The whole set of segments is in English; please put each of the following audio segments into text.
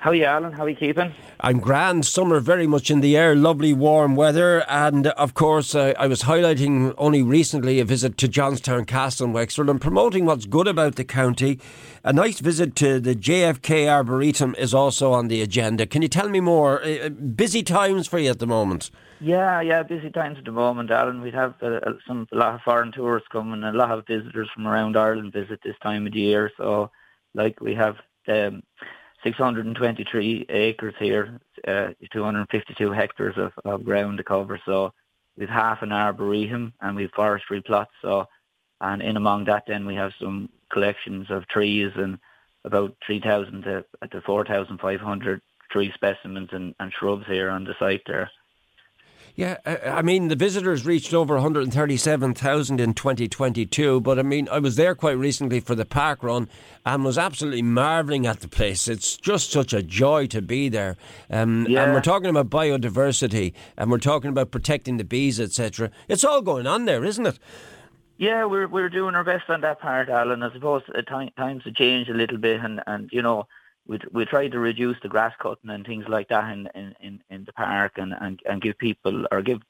How are you, Alan? How are you keeping? I'm grand. Summer very much in the air. Lovely warm weather. And of course, uh, I was highlighting only recently a visit to Johnstown Castle in Wexford and promoting what's good about the county. A nice visit to the JFK Arboretum is also on the agenda. Can you tell me more? Uh, uh busy times for you at the moment. Yeah, yeah, busy times at the moment, Alan. We have uh, some a lot of foreign tourists coming, and a lot of visitors from around Ireland visit this time of the year. So, like we have um, 623 acres here, uh, 252 hectares of, of ground to cover. So, we've half an arboretum and we've forestry plots. So, and in among that, then we have some collections of trees and about 3,000 to, to 4,500 tree specimens and, and shrubs here on the site there. Yeah, uh, I mean, the visitors reached over 137,000 in 2022, but I mean, I was there quite recently for the park run and was absolutely marvelling at the place. It's just such a joy to be there. Um, yeah. And we're talking about biodiversity and we're talking about protecting the bees, etc. It's all going on there, isn't it? Yeah, we're we're doing our best on that part, Alan. I suppose at times have changed a little bit, and, and you know, we we try to reduce the grass cutting and things like that in in, in the park and, and, and give people or give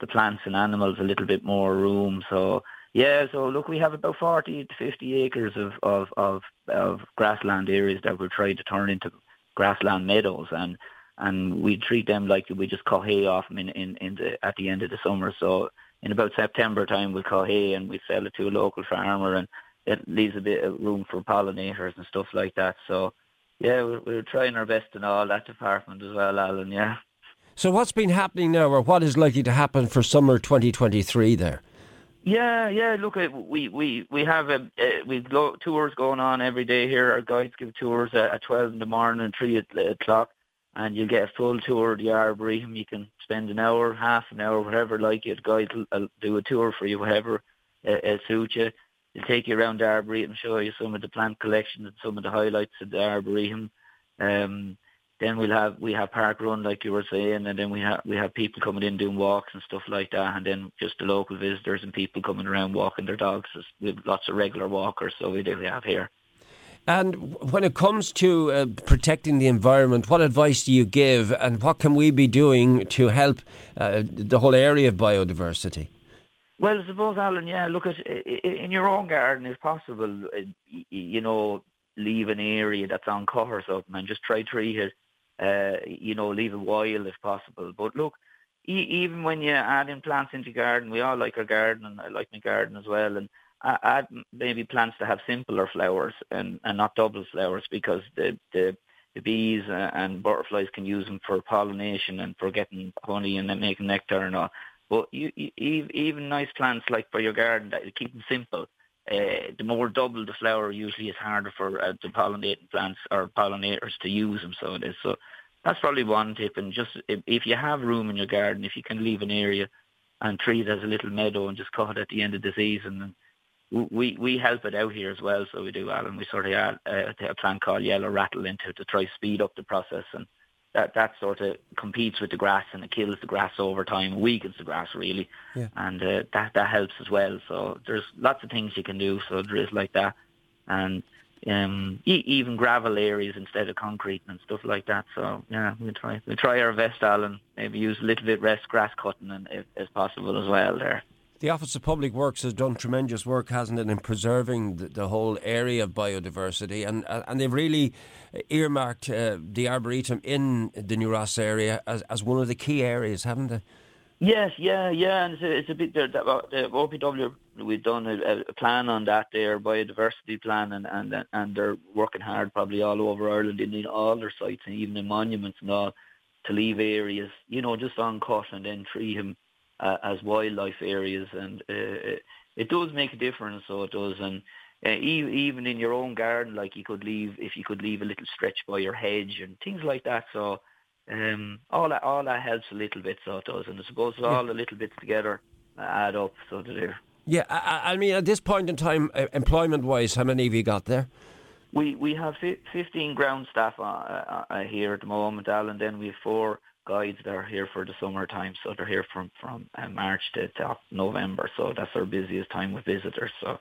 the plants and animals a little bit more room. So yeah, so look, we have about forty to fifty acres of of of, of grassland areas that we're trying to turn into grassland meadows and and we treat them like we just cut hay off them in, in, in the at the end of the summer. So in about September time we'll cut hay and we sell it to a local farmer and it leaves a bit of room for pollinators and stuff like that. So yeah, we're, we're trying our best in all that department as well, Alan. Yeah. So what's been happening now, or what is likely to happen for summer 2023 there? Yeah, yeah. Look, we we we have a uh, we've tours going on every day here. Our guides give tours at, at twelve in the morning and three o'clock, and you get a full tour of the arboretum. You can spend an hour, half an hour, whatever like it. Guides will do a tour for you, whatever uh, suits you. They'll take you around the Arboretum, show you some of the plant collection and some of the highlights of the Arboretum. Um, then we'll have we have park run like you were saying, and then we have we have people coming in doing walks and stuff like that, and then just the local visitors and people coming around walking their dogs. We have lots of regular walkers, so we do have here. And when it comes to uh, protecting the environment, what advice do you give, and what can we be doing to help uh, the whole area of biodiversity? Well, I suppose, Alan, yeah, look at in your own garden, if possible, uh, you know, leave an area that's on or something and just try treat it, uh, you know, leave it wild if possible. But look, even when you add in plants into garden, we all like our garden and I like my garden as well. And I add maybe plants to have simpler flowers and, and not double flowers because the, the, the bees and butterflies can use them for pollination and for getting honey and making nectar and all. But you, you, even nice plants like for your garden, keep them simple. Uh, the more double the flower, usually it's harder for uh, the pollinating plants or pollinators to use them. So it is. So that's probably one tip. And just if, if you have room in your garden, if you can leave an area and treat it as a little meadow and just cut it at the end of the season. And we we help it out here as well. So we do, Alan. We sort of add uh, a plant called yellow rattle into to try speed up the process and that that sort of competes with the grass and it kills the grass over time, weakens the grass really, yeah. and uh, that that helps as well. So there's lots of things you can do. So there is like that, and um, e- even gravel areas instead of concrete and stuff like that. So yeah, we try we try our best, Alan. Maybe use a little bit less grass cutting and if, as possible as well there. The Office of Public Works has done tremendous work, hasn't it, in preserving the, the whole area of biodiversity, and uh, and they've really earmarked uh, the arboretum in the New Ross area as, as one of the key areas, haven't they? Yes, yeah, yeah, and it's a, it's a bit. The OPW we've done a, a, plan on that there, biodiversity plan, and and and they're working hard probably all over Ireland in all their sites and even in monuments and all to leave areas, you know, just on cut and then treat them uh, as wildlife areas, and uh, it does make a difference. So it does, and uh, even in your own garden, like you could leave if you could leave a little stretch by your hedge and things like that. So um, all that all that helps a little bit. So it does, and I suppose yeah. all the little bits together add up. So to do. Yeah, I, I mean, at this point in time, uh, employment-wise, how many have you got there? We we have 15 ground staff uh, uh, uh, here at the moment, Alan. Then we have four guides that are here for the summertime, so they're here from from uh, March to, to November. So that's our busiest time with visitors. So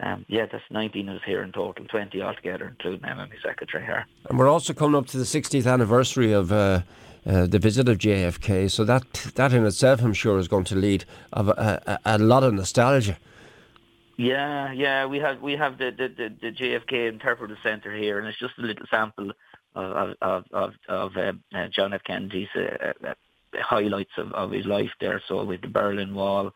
um, yeah, that's 19 of us here in total, 20 altogether, including MME secretary here. And we're also coming up to the 60th anniversary of uh, uh, the visit of JFK, so that that in itself, I'm sure, is going to lead of a, a, a lot of nostalgia. Yeah, yeah, we have we have the the, the, the JFK Interpretive Centre here, and it's just a little sample of of of, of uh, uh, John F. Kennedy's uh, uh, highlights of, of his life there. So with the Berlin Wall,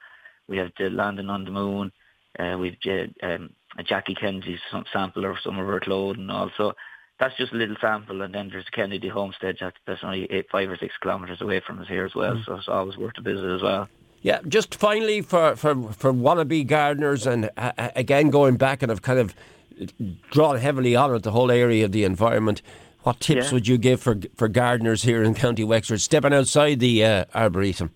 we have the landing on the moon, uh, we've um, Jackie Kennedy's sample of some of her clothing and also. That's just a little sample, and then there's the Kennedy Homestead that's only eight, five or six kilometres away from us here as well, mm. so it's always worth a visit as well. Yeah, just finally for, for, for wannabe gardeners, and uh, uh, again going back and I've kind of drawn heavily on it, the whole area of the environment. What tips yeah. would you give for for gardeners here in County Wexford stepping outside the uh, arboretum?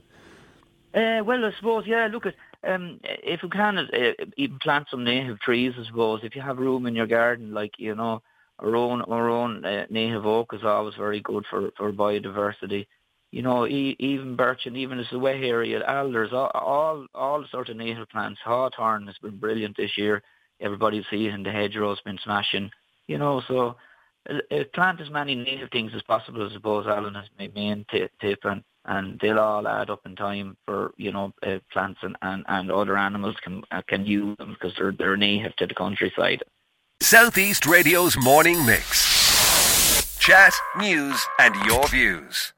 Uh, well, I suppose yeah. Look at um, if you can uh, even plant some native trees, I suppose if you have room in your garden, like you know, our own our own uh, native oak is always very good for for biodiversity. You know, e- even birch and even as the way area, alders, all, all all sort of native plants. Hawthorn has been brilliant this year. Everybody's seeing the hedgerow's been smashing. You know, so plant as many native things as possible. I suppose Alan has made my main t- tip, and and they'll all add up in time for you know uh, plants and, and, and other animals can uh, can use them because they're they're native to the countryside. Southeast Radio's morning mix, chat, news, and your views.